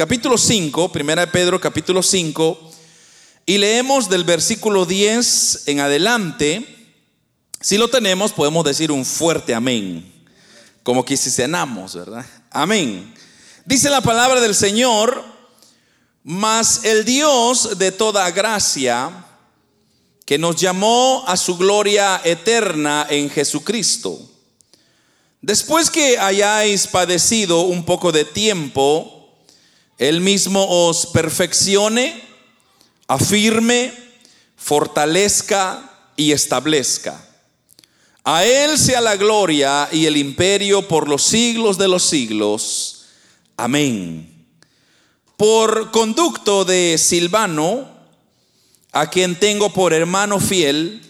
capítulo 5, primera de Pedro capítulo 5, y leemos del versículo 10 en adelante. Si lo tenemos, podemos decir un fuerte amén, como que si cenamos, ¿verdad? Amén. Dice la palabra del Señor, mas el Dios de toda gracia, que nos llamó a su gloria eterna en Jesucristo. Después que hayáis padecido un poco de tiempo, él mismo os perfeccione, afirme, fortalezca y establezca. A Él sea la gloria y el imperio por los siglos de los siglos. Amén. Por conducto de Silvano, a quien tengo por hermano fiel,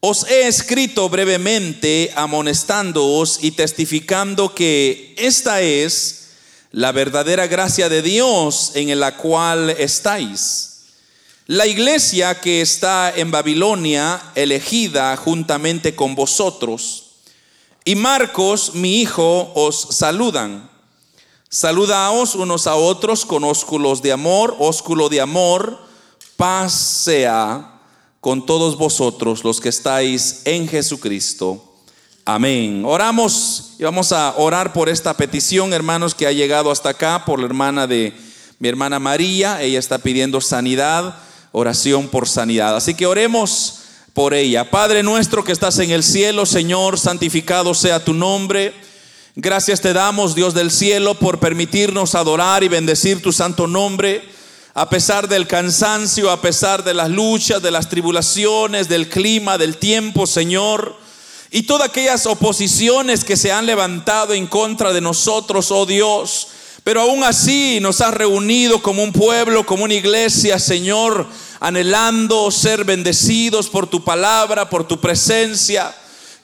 os he escrito brevemente amonestándoos y testificando que esta es la verdadera gracia de Dios en la cual estáis. La iglesia que está en Babilonia, elegida juntamente con vosotros, y Marcos, mi hijo, os saludan. Saludaos unos a otros con ósculos de amor, ósculo de amor, paz sea con todos vosotros los que estáis en Jesucristo. Amén. Oramos y vamos a orar por esta petición, hermanos, que ha llegado hasta acá por la hermana de mi hermana María. Ella está pidiendo sanidad, oración por sanidad. Así que oremos por ella. Padre nuestro que estás en el cielo, Señor, santificado sea tu nombre. Gracias te damos, Dios del cielo, por permitirnos adorar y bendecir tu santo nombre. A pesar del cansancio, a pesar de las luchas, de las tribulaciones, del clima, del tiempo, Señor. Y todas aquellas oposiciones que se han levantado en contra de nosotros, oh Dios. Pero aún así nos has reunido como un pueblo, como una iglesia, Señor, anhelando ser bendecidos por tu palabra, por tu presencia.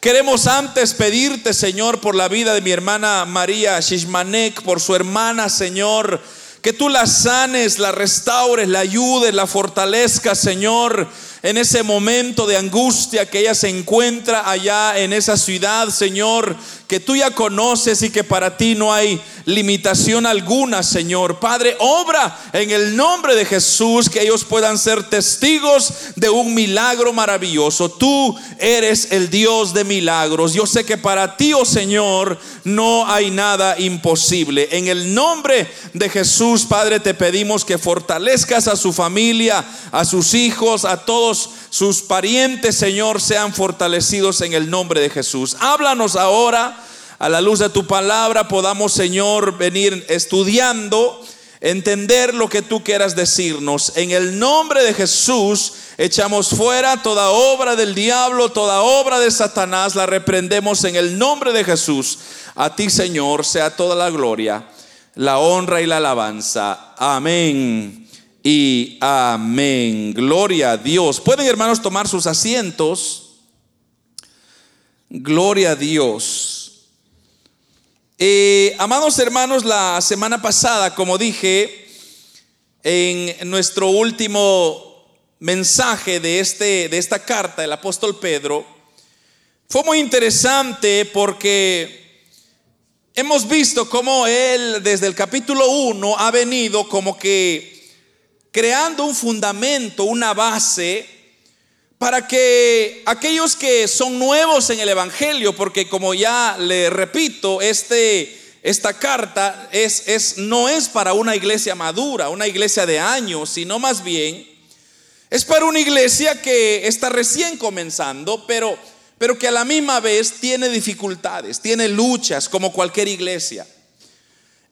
Queremos antes pedirte, Señor, por la vida de mi hermana María Shishmanek, por su hermana, Señor, que tú la sanes, la restaures, la ayudes, la fortalezcas, Señor en ese momento de angustia que ella se encuentra allá en esa ciudad, Señor, que tú ya conoces y que para ti no hay limitación alguna, Señor. Padre, obra en el nombre de Jesús que ellos puedan ser testigos de un milagro maravilloso. Tú eres el Dios de milagros. Yo sé que para ti, oh Señor, no hay nada imposible. En el nombre de Jesús, Padre, te pedimos que fortalezcas a su familia, a sus hijos, a todos sus parientes, Señor, sean fortalecidos en el nombre de Jesús. Háblanos ahora, a la luz de tu palabra, podamos, Señor, venir estudiando, entender lo que tú quieras decirnos. En el nombre de Jesús, echamos fuera toda obra del diablo, toda obra de Satanás, la reprendemos en el nombre de Jesús. A ti, Señor, sea toda la gloria, la honra y la alabanza. Amén y amén. Gloria a Dios. Pueden hermanos tomar sus asientos. Gloria a Dios. Eh, amados hermanos, la semana pasada, como dije, en nuestro último mensaje de, este, de esta carta del apóstol Pedro, fue muy interesante porque hemos visto cómo él desde el capítulo 1 ha venido como que creando un fundamento, una base para que aquellos que son nuevos en el Evangelio, porque como ya le repito, este, esta carta es, es, no es para una iglesia madura, una iglesia de años, sino más bien es para una iglesia que está recién comenzando, pero, pero que a la misma vez tiene dificultades, tiene luchas como cualquier iglesia.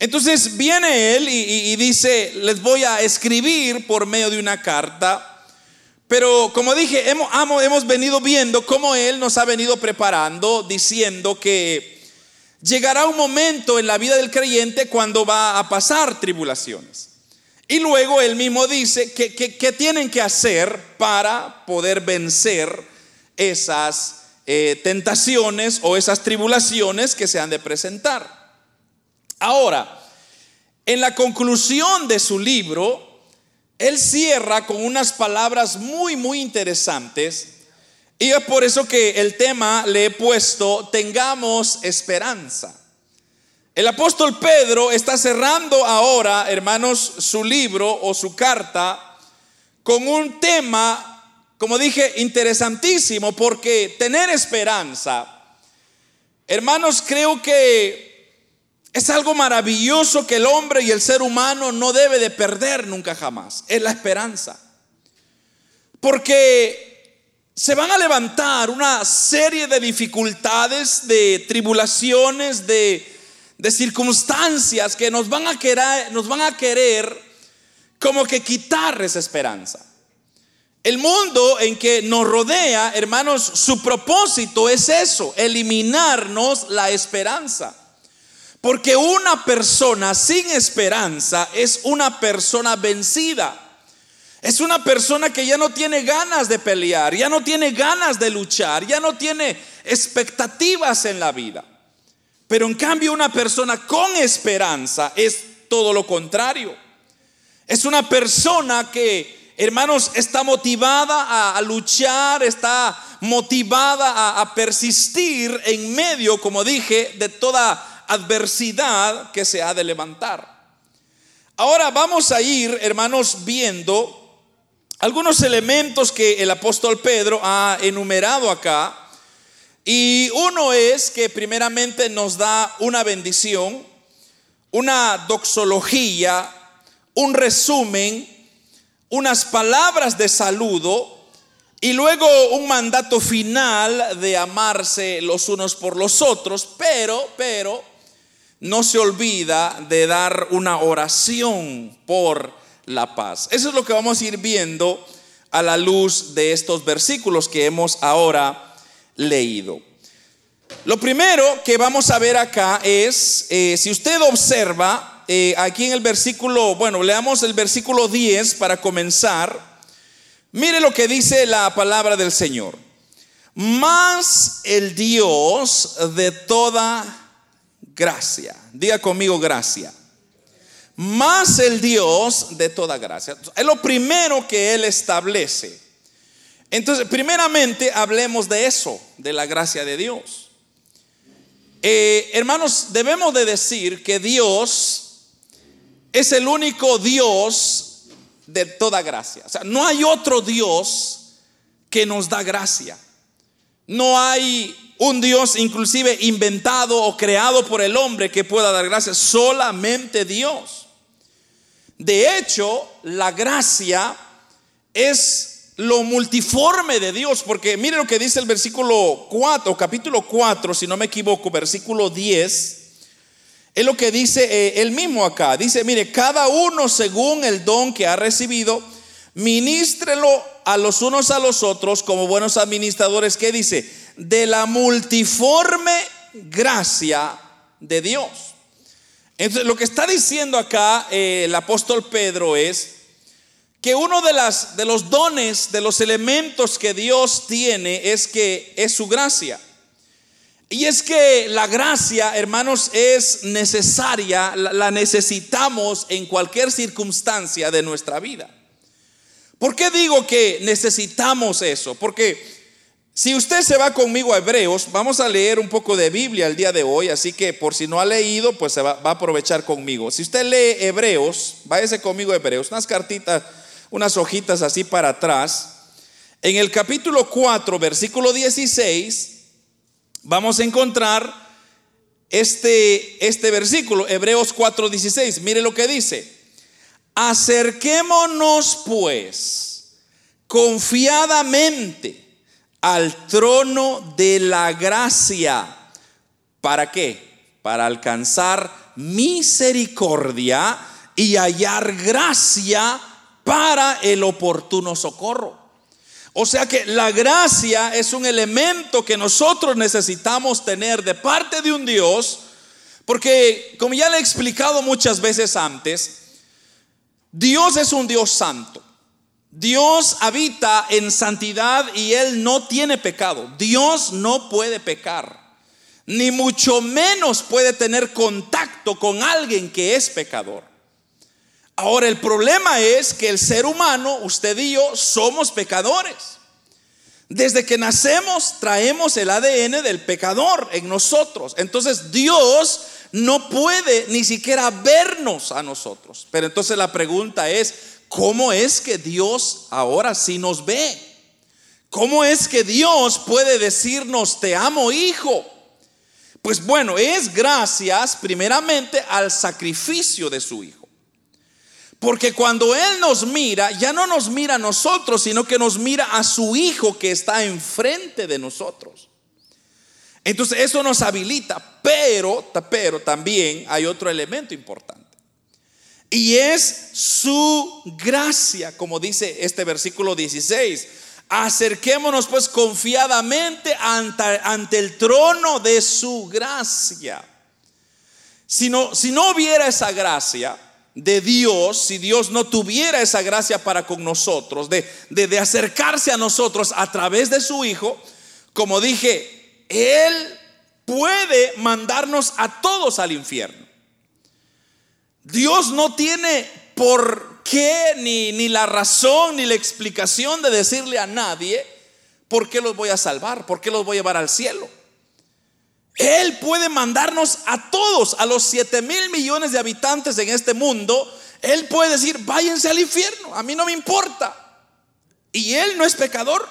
Entonces viene él y, dice, les voy a escribir por medio de una carta. Pero como dije, hemos, hemos venido viendo cómo Él nos ha venido preparando, diciendo que llegará un momento en la vida del creyente cuando va a pasar tribulaciones. Y luego Él mismo dice que, tienen que hacer para poder vencer esas eh, tentaciones o esas tribulaciones que se han de presentar. Ahora, en la conclusión de su libro, él cierra con unas palabras muy, muy interesantes. Y es por eso que el tema le he puesto, tengamos esperanza. El apóstol Pedro está cerrando ahora, hermanos, su libro o su carta con un tema, como dije, interesantísimo, porque tener esperanza, hermanos, creo que es algo maravilloso que el hombre y el ser humano no debe de perder nunca jamás, es la esperanza. Porque se van a levantar una serie de dificultades, de tribulaciones, de de circunstancias que nos van a querer, nos van a querer como que quitar esa esperanza. El mundo en que nos rodea, hermanos, su propósito es eso, eliminarnos la esperanza. Porque una persona sin esperanza es una persona vencida. Es una persona que ya no tiene ganas de pelear, ya no tiene ganas de luchar, ya no tiene expectativas en la vida. Pero en cambio una persona con esperanza es todo lo contrario. Es una persona que, hermanos, está motivada a, luchar, está motivada a, persistir en medio, como dije, de toda adversidad que se ha de levantar. Ahora vamos a ir, hermanos, viendo algunos elementos que el apóstol Pedro ha enumerado acá y uno es que primeramente nos da una bendición, una doxología, un resumen, unas palabras de saludo y luego un mandato final de amarse los unos por los otros, pero, pero, no se olvida de dar una oración por la paz. Eso es lo que vamos a ir viendo a la luz de estos versículos que hemos ahora leído. Lo primero que vamos a ver acá es, eh, si usted observa, eh, aquí en el versículo, bueno, leamos el versículo 10 para comenzar. Mire lo que dice la palabra del Señor. Más el Dios de toda gracia. Diga conmigo gracia. Más el Dios de toda gracia. Es lo primero que Él establece. Entonces, primeramente hablemos de eso, de la gracia de Dios. Eh, hermanos, debemos de decir que Dios es el único Dios de toda gracia. O sea, no hay otro Dios que nos da gracia. No hay un Dios inclusive inventado o creado por el hombre que pueda dar gracia. Solamente Dios. De hecho, la gracia es lo multiforme de Dios, porque mire lo que dice el versículo 4, capítulo 4, si no me equivoco, versículo 10, es lo que dice eh, él mismo acá. Dice, mire, cada uno según el don que ha recibido, ministrelo a los unos a los otros como buenos administradores, que dice, de la multiforme gracia de Dios. Entonces, lo que está diciendo acá eh, el apóstol Pedro es, que uno de, las, de los dones, de los elementos que Dios tiene es que es su gracia. Y es que la gracia, hermanos, es necesaria, la necesitamos en cualquier circunstancia de nuestra vida. ¿Por qué digo que necesitamos eso? Porque si usted se va conmigo a Hebreos, vamos a leer un poco de Biblia el día de hoy, así que por si no ha leído, pues se va, a aprovechar conmigo. Si usted lee Hebreos, váyase conmigo a Hebreos, unas cartitas unas hojitas así para atrás, en el capítulo 4, versículo 16, vamos a encontrar este, este versículo, Hebreos 4, 16. Mire lo que dice. Acerquémonos pues confiadamente al trono de la gracia. ¿Para qué? Para alcanzar misericordia y hallar gracia para el oportuno socorro. O sea que la gracia es un elemento que nosotros necesitamos tener de parte de un Dios, porque como ya le he explicado muchas veces antes, Dios es un Dios santo. Dios habita en santidad y Él no tiene pecado. Dios no puede pecar, ni mucho menos puede tener contacto con alguien que es pecador. Ahora el problema es que el ser humano, usted y yo, somos pecadores. Desde que nacemos traemos el ADN del pecador en nosotros. Entonces Dios no puede ni siquiera vernos a nosotros. Pero entonces la pregunta es, ¿cómo es que Dios ahora sí nos ve? ¿Cómo es que Dios puede decirnos, te amo hijo? Pues bueno, es gracias primeramente al sacrificio de su hijo. Porque cuando Él nos mira, ya no nos mira a nosotros, sino que nos mira a su Hijo que está enfrente de nosotros. Entonces eso nos habilita, pero, pero también hay otro elemento importante. Y es su gracia, como dice este versículo 16. Acerquémonos pues confiadamente ante, ante el trono de su gracia. Si no, si no hubiera esa gracia, de Dios, si Dios no tuviera esa gracia para con nosotros, de, de, acercarse a nosotros a través de su Hijo, como dije, Él puede mandarnos a todos al infierno. Dios no tiene por qué, ni, ni la razón, ni la explicación de decirle a nadie, ¿por qué los voy a salvar? ¿Por qué los voy a llevar al cielo? Él puede mandarnos a todos, a los 7 mil millones de habitantes en este mundo. Él puede decir, váyanse al infierno, a mí no me importa. Y Él no es pecador.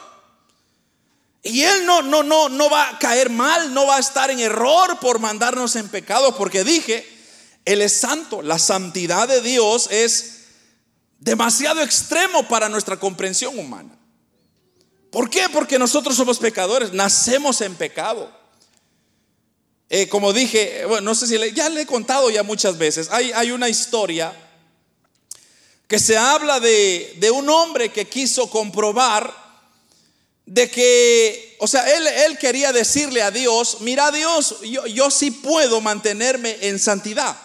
Y Él no, no, no, no va a caer mal, no va a estar en error por mandarnos en pecado, porque dije, Él es santo. La santidad de Dios es demasiado extremo para nuestra comprensión humana. ¿Por qué? Porque nosotros somos pecadores, nacemos en pecado. Eh, como dije, bueno, no sé si ya le he contado ya muchas veces, hay, hay una historia que se habla de, de, un hombre que quiso comprobar de que, o sea, él, él quería decirle a Dios, mira Dios, yo, yo sí puedo mantenerme en santidad.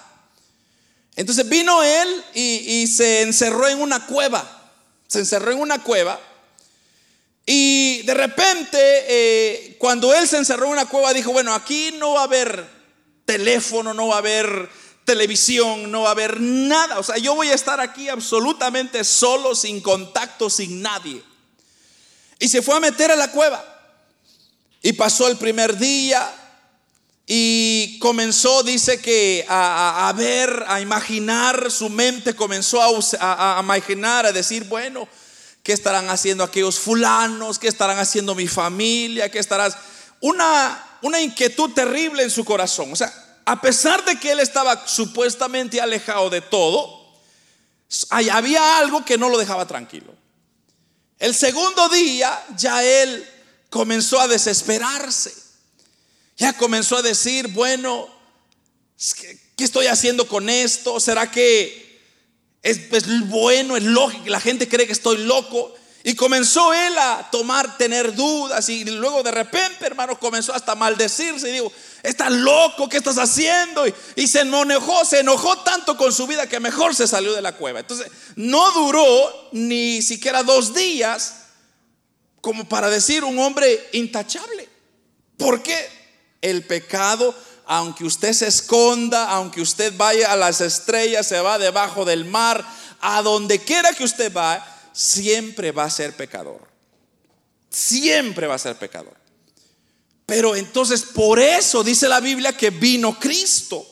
Entonces vino él y, y se encerró en una cueva, se encerró en una cueva y de repente, eh, cuando él se encerró en una cueva, dijo, bueno, aquí no va a haber teléfono, no va a haber televisión, no va a haber nada. O sea, yo voy a estar aquí absolutamente solo, sin contacto, sin nadie. Y se fue a meter a la cueva. Y pasó el primer día y comenzó, dice que a, ver, a imaginar, su mente comenzó a, a imaginar, a decir, bueno, ¿Qué estarán haciendo aquellos fulanos? ¿Qué estarán haciendo mi familia? ¿Qué estarás? Una, una inquietud terrible en su corazón. O sea, a pesar de que él estaba supuestamente alejado de todo, había algo que no lo dejaba tranquilo. El segundo día ya él comenzó a desesperarse. Ya comenzó a decir, bueno, ¿qué estoy haciendo con esto? ¿Será que es, bueno, es lógico, la gente cree que estoy loco. Y comenzó él a tomar, tener dudas y luego de repente, hermano, comenzó hasta maldecirse y digo, estás loco, ¿qué estás haciendo? Y, se enojó, se enojó tanto con su vida que mejor se salió de la cueva. Entonces, no duró ni siquiera dos días como para decir un hombre intachable. porque El pecado aunque usted se esconda, aunque usted vaya a las estrellas, se va debajo del mar, a donde quiera que usted va, siempre va a ser pecador. Siempre va a ser pecador. Pero entonces por eso dice la Biblia que vino Cristo.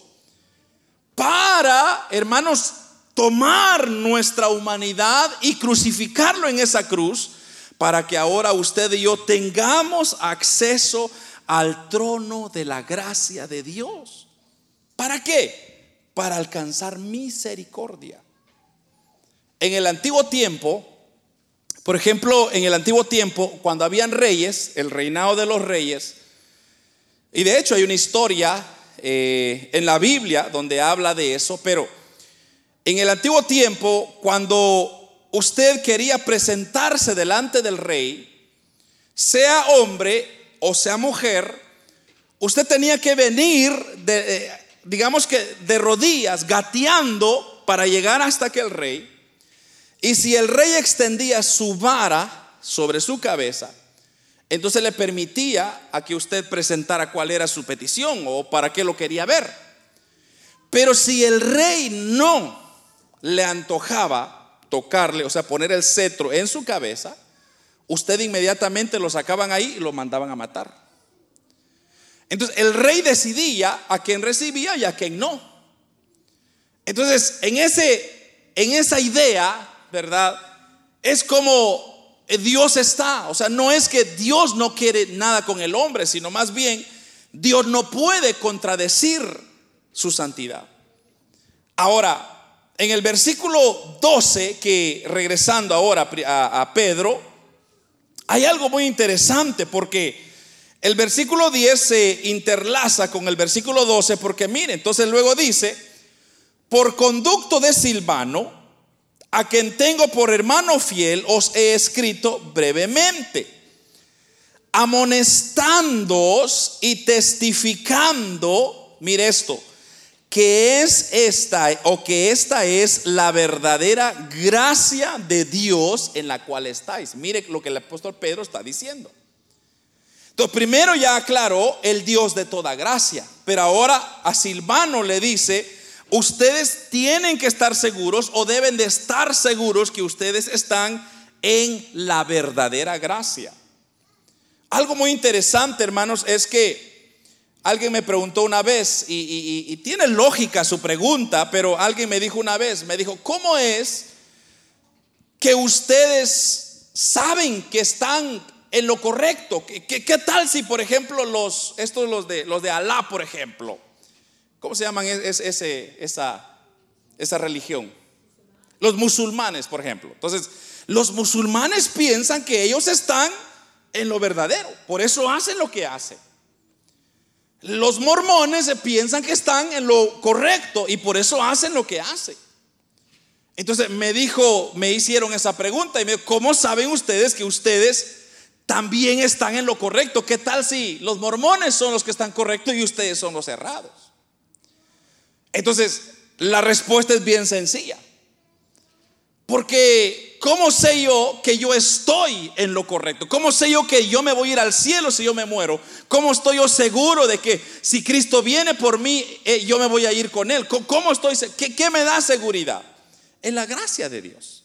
Para, hermanos, tomar nuestra humanidad y crucificarlo en esa cruz para que ahora usted y yo tengamos acceso al trono de la gracia de Dios. ¿Para qué? Para alcanzar misericordia. En el antiguo tiempo, por ejemplo, en el antiguo tiempo, cuando habían reyes, el reinado de los reyes, y de hecho hay una historia eh, en la Biblia donde habla de eso, pero en el antiguo tiempo, cuando usted quería presentarse delante del rey, sea hombre o sea mujer, usted tenía que venir, de, eh, digamos que de rodillas, gateando para llegar hasta aquel rey. Y si el rey extendía su vara sobre su cabeza, entonces le permitía a que usted presentara cuál era su petición o para qué lo quería ver. Pero si el rey no le antojaba tocarle, o sea, poner el cetro en su cabeza, usted inmediatamente lo sacaban ahí y lo mandaban a matar. Entonces el rey decidía a quién recibía y a quién no. Entonces en, ese, en esa idea, ¿verdad? Es como Dios está. O sea, no es que Dios no quiere nada con el hombre, sino más bien Dios no puede contradecir su santidad. Ahora, en el versículo 12, que regresando ahora a, Pedro, hay algo muy interesante porque el versículo 10 se interlaza con el versículo 12 porque mire, entonces luego dice, por conducto de Silvano, a quien tengo por hermano fiel, os he escrito brevemente, amonestándoos y testificando, mire esto, que es esta o que esta es la verdadera gracia de Dios en la cual estáis. Mire lo que el apóstol Pedro está diciendo. Entonces, primero ya aclaró el Dios de toda gracia, pero ahora a Silvano le dice, ustedes tienen que estar seguros o deben de estar seguros que ustedes están en la verdadera gracia. Algo muy interesante, hermanos, es que Alguien me preguntó una vez, y, tiene lógica su pregunta, pero alguien me dijo una vez, me dijo, ¿cómo es que ustedes saben que están en lo correcto? ¿Qué, tal si, por ejemplo, los, estos los de, los de Alá, por ejemplo? ¿Cómo se llaman esa, esa religión? Los musulmanes, por ejemplo. Entonces, los musulmanes piensan que ellos están en lo verdadero, por eso hacen lo que hacen. Los mormones piensan que están en lo correcto y por eso hacen lo que hacen. Entonces me dijo, me hicieron esa pregunta y me dijo, ¿cómo saben ustedes que ustedes también están en lo correcto? ¿Qué tal si los mormones son los que están correctos y ustedes son los errados? Entonces, la respuesta es bien sencilla. Porque ¿cómo sé yo que yo estoy en lo correcto? ¿Cómo sé yo que yo me voy a ir al cielo si yo me muero? ¿Cómo estoy yo seguro de que si Cristo viene por mí, eh, yo me voy a ir con Él? ¿Cómo estoy? ¿Qué, ¿Qué me da seguridad? En la gracia de Dios.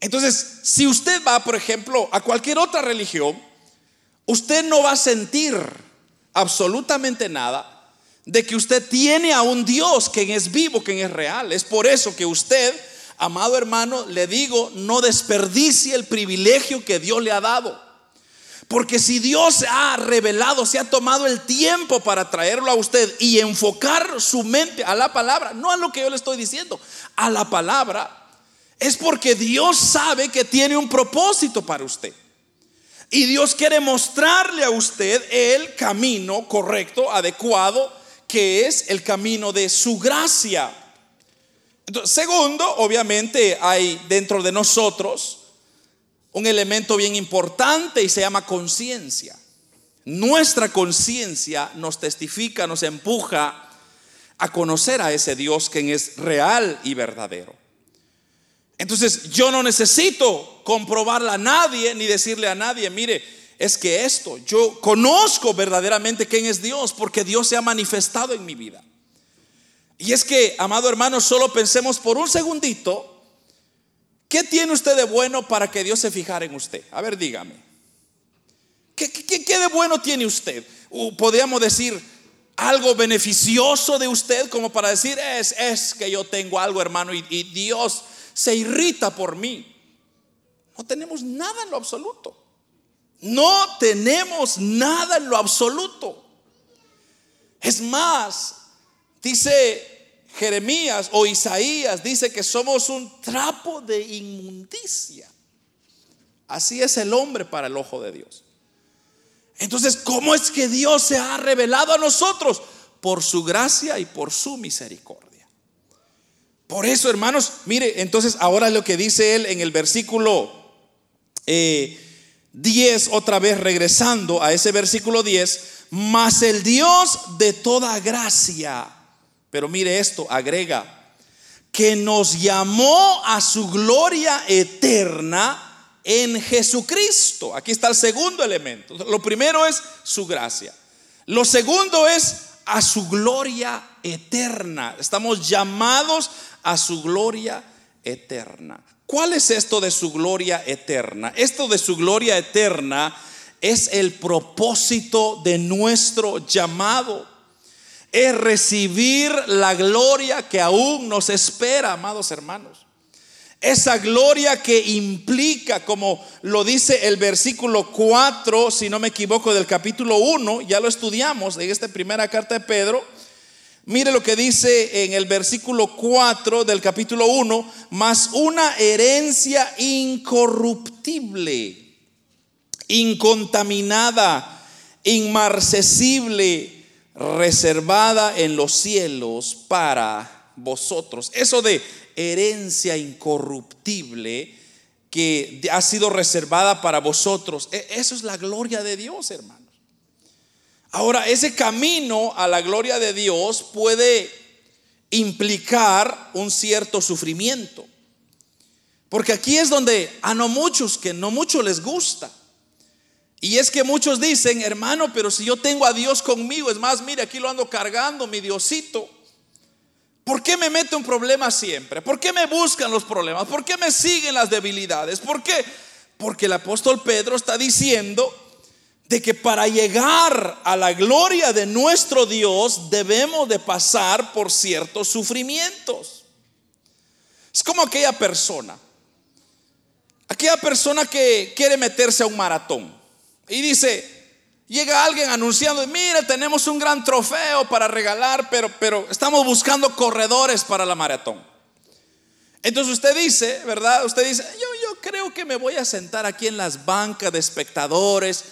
Entonces, si usted va, por ejemplo, a cualquier otra religión, usted no va a sentir absolutamente nada de que usted tiene a un Dios que es vivo, que es real. Es por eso que usted Amado hermano, le digo, no desperdicie el privilegio que Dios le ha dado. Porque si Dios se ha revelado, se ha tomado el tiempo para traerlo a usted y enfocar su mente a la palabra, no a lo que yo le estoy diciendo, a la palabra, es porque Dios sabe que tiene un propósito para usted. Y Dios quiere mostrarle a usted el camino correcto, adecuado, que es el camino de su gracia segundo, obviamente hay dentro de nosotros un elemento bien importante y se llama conciencia. Nuestra conciencia nos testifica, nos empuja a conocer a ese Dios que es real y verdadero. Entonces yo no necesito comprobarle a nadie ni decirle a nadie, mire, es que esto, yo conozco verdaderamente quién es Dios porque Dios se ha manifestado en mi vida. Y es que, amado hermano, solo pensemos por un segundito, ¿qué tiene usted de bueno para que Dios se fijara en usted? A ver, dígame. ¿Qué, de bueno tiene usted? Podríamos decir algo beneficioso de usted como para decir, es, es que yo tengo algo, hermano, y Dios se irrita por mí. No tenemos nada en lo absoluto. No tenemos nada en lo absoluto. Es más, Dice Jeremías o Isaías, dice que somos un trapo de inmundicia. Así es el hombre para el ojo de Dios. Entonces, ¿cómo es que Dios se ha revelado a nosotros? Por su gracia y por su misericordia. Por eso, hermanos, mire, entonces ahora lo que dice él en el versículo 10, eh, otra vez regresando a ese versículo 10, mas el Dios de toda gracia pero mire esto, agrega, que nos llamó a su gloria eterna en Jesucristo. Aquí está el segundo elemento. Lo primero es su gracia. Lo segundo es a su gloria eterna. Estamos llamados a su gloria eterna. ¿Cuál es esto de su gloria eterna? Esto de su gloria eterna es el propósito de nuestro llamado. Es recibir la gloria que aún nos espera, amados hermanos. Esa gloria que implica, como lo dice el versículo 4, si no me equivoco, del capítulo 1, ya lo estudiamos en esta primera carta de Pedro. Mire lo que dice en el versículo 4 del capítulo 1, más una herencia incorruptible, incontaminada, inmarcesible, reservada en los cielos para vosotros. Eso de herencia incorruptible que ha sido reservada para vosotros, e, eso es la gloria de Dios, hermano. Ahora, ese camino a la gloria de Dios puede implicar un cierto sufrimiento. Porque aquí es donde a no muchos, que no muchos les gusta. Y es que muchos dicen, hermano, pero si yo tengo a Dios conmigo, es más, mire, aquí lo ando cargando, mi Diosito. ¿Por qué me mete un problema siempre? ¿Por qué me buscan los problemas? ¿Por qué me siguen las debilidades? ¿Por qué? Porque el apóstol Pedro está diciendo de que para llegar a la gloria de nuestro Dios debemos de pasar por ciertos sufrimientos. Es como aquella persona, aquella persona que quiere meterse a un maratón y dice, llega alguien anunciando, mire, tenemos un gran trofeo para regalar, pero, pero estamos buscando corredores para la maratón. Entonces usted dice, ¿verdad? Usted dice, yo, yo creo que me voy a sentar aquí en las bancas de espectadores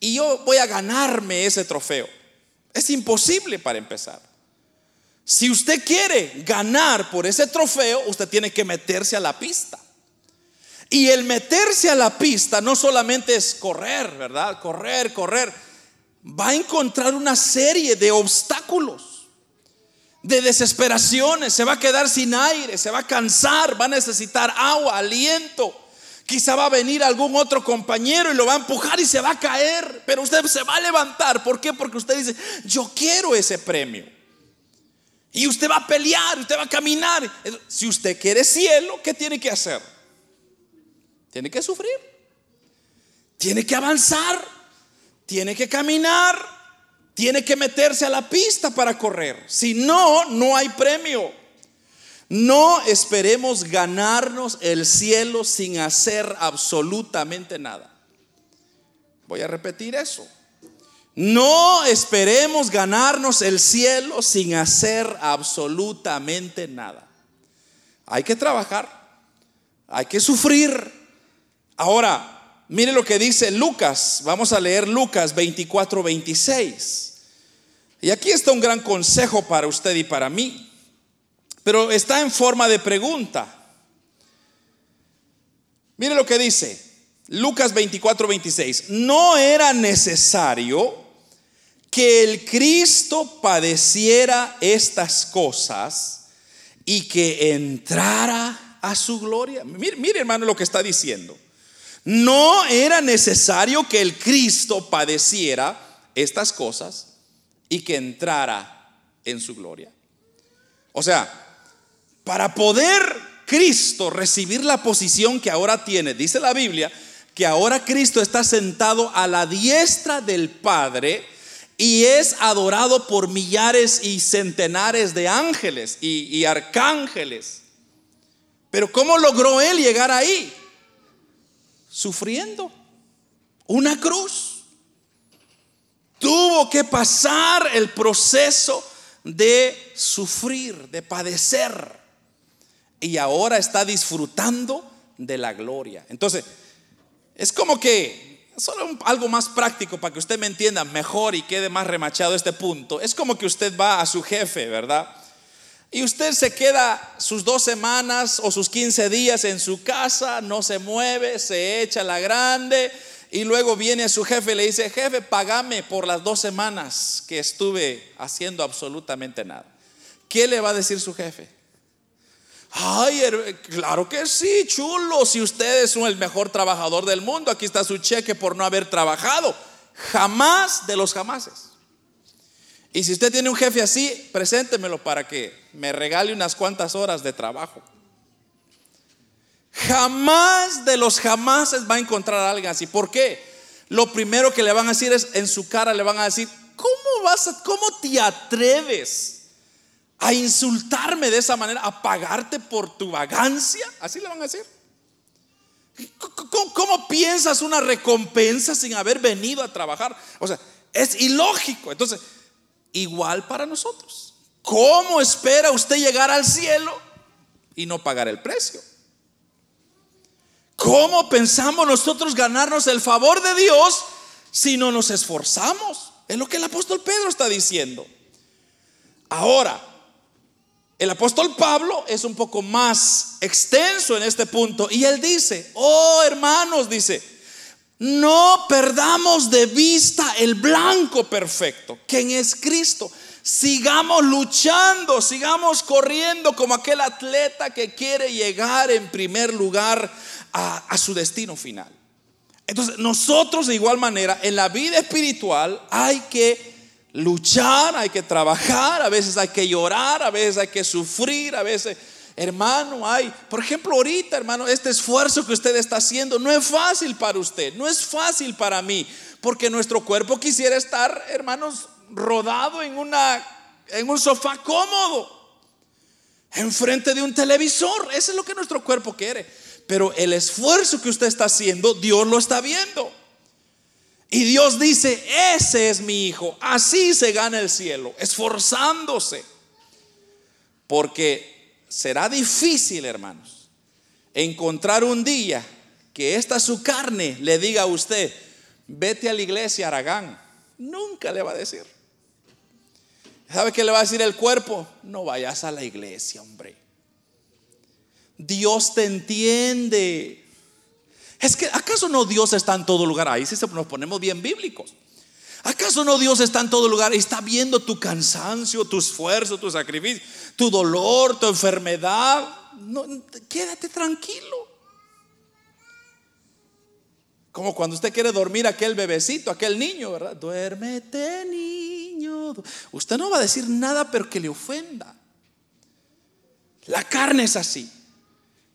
y yo voy a ganarme ese trofeo. Es imposible para empezar. Si usted quiere ganar por ese trofeo, usted tiene que meterse a la pista. Y el meterse a la pista no solamente es correr, ¿verdad? Correr, correr. Va a encontrar una serie de obstáculos, de desesperaciones. Se va a quedar sin aire, se va a cansar, va a necesitar agua, aliento. Quizá va a venir algún otro compañero y lo va a empujar y se va a caer, pero usted se va a levantar. ¿Por qué? Porque usted dice, yo quiero ese premio. Y usted va a pelear, usted va a caminar. Si usted quiere cielo, ¿qué tiene que hacer? Tiene que sufrir. Tiene que avanzar. Tiene que caminar. Tiene que meterse a la pista para correr. Si no, no hay premio. No esperemos ganarnos el cielo sin hacer absolutamente nada. Voy a repetir eso. No esperemos ganarnos el cielo sin hacer absolutamente nada. Hay que trabajar, hay que sufrir. Ahora, mire lo que dice Lucas. Vamos a leer Lucas 24, 26. Y aquí está un gran consejo para usted y para mí pero está en forma de pregunta. Mire lo que dice Lucas 24, 26. No era necesario que el Cristo padeciera estas cosas y que entrara a su gloria. Mire, mire hermano lo que está diciendo. No era necesario que el Cristo padeciera estas cosas y que entrara en su gloria. O sea, para poder Cristo recibir la posición que ahora tiene, dice la Biblia, que ahora Cristo está sentado a la diestra del Padre y es adorado por millares y centenares de ángeles y, arcángeles. Pero ¿cómo logró él llegar ahí? Sufriendo una cruz. Tuvo que pasar el proceso de sufrir, de padecer y ahora está disfrutando de la gloria. Entonces, es como que, solo algo más práctico para que usted me entienda mejor y quede más remachado este punto, es como que usted va a su jefe, ¿verdad? Y usted se queda sus dos semanas o sus 15 días en su casa, no se mueve, se echa la grande y luego viene a su jefe y le dice, jefe, pagame por las dos semanas que estuve haciendo absolutamente nada. ¿Qué le va a decir su jefe? Ay, claro que sí, chulo. Si usted es el mejor trabajador del mundo, aquí está su cheque por no haber trabajado. Jamás de los jamases. Y si usted tiene un jefe así, preséntemelo para que me regale unas cuantas horas de trabajo. Jamás de los jamases va a encontrar a alguien así. ¿Por qué? lo primero que le van a decir es, en su cara le van a decir, ¿cómo vas a, cómo te atreves a insultarme de esa manera, a pagarte por tu vagancia? Así le van a decir. ¿Cómo, piensas una recompensa sin haber venido a trabajar? O sea, es ilógico. Entonces, igual para nosotros. ¿Cómo espera usted llegar al cielo y no pagar el precio? ¿Cómo pensamos nosotros ganarnos el favor de Dios si no nos esforzamos? Es lo que el apóstol Pedro está diciendo. Ahora, el apóstol Pablo es un poco más extenso en este punto y él dice, oh hermanos, dice, no perdamos de vista el blanco perfecto, quien es Cristo. Sigamos luchando, sigamos corriendo como aquel atleta que quiere llegar en primer lugar a, a su destino final. Entonces, nosotros de igual manera, en la vida espiritual hay que luchar, hay que trabajar, a veces hay que llorar, a veces hay que sufrir, a veces, hermano, hay, por ejemplo, ahorita, hermano, este esfuerzo que usted está haciendo no es fácil para usted, no es fácil para mí, porque nuestro cuerpo quisiera estar, hermanos, rodado en una en un sofá cómodo, enfrente de un televisor, eso es lo que nuestro cuerpo quiere. Pero el esfuerzo que usted está haciendo, Dios lo está viendo. Y Dios dice, ese es mi hijo, así se gana el cielo, esforzándose. Porque será difícil, hermanos, encontrar un día que esta su carne le diga a usted, vete a la iglesia, Aragán. Nunca le va a decir. ¿Sabe qué le va a decir el cuerpo? No vayas a la iglesia, hombre. Dios te entiende. Es que, ¿acaso no Dios está en todo lugar? Ahí sí nos ponemos bien bíblicos. ¿Acaso no Dios está en todo lugar y está viendo tu cansancio, tu esfuerzo, tu sacrificio, tu dolor, tu enfermedad? Quédate tranquilo. Como cuando usted quiere dormir aquel bebecito, aquel niño, ¿verdad? Duérmete, niño. Usted no va a decir nada, pero que le ofenda. La carne es así.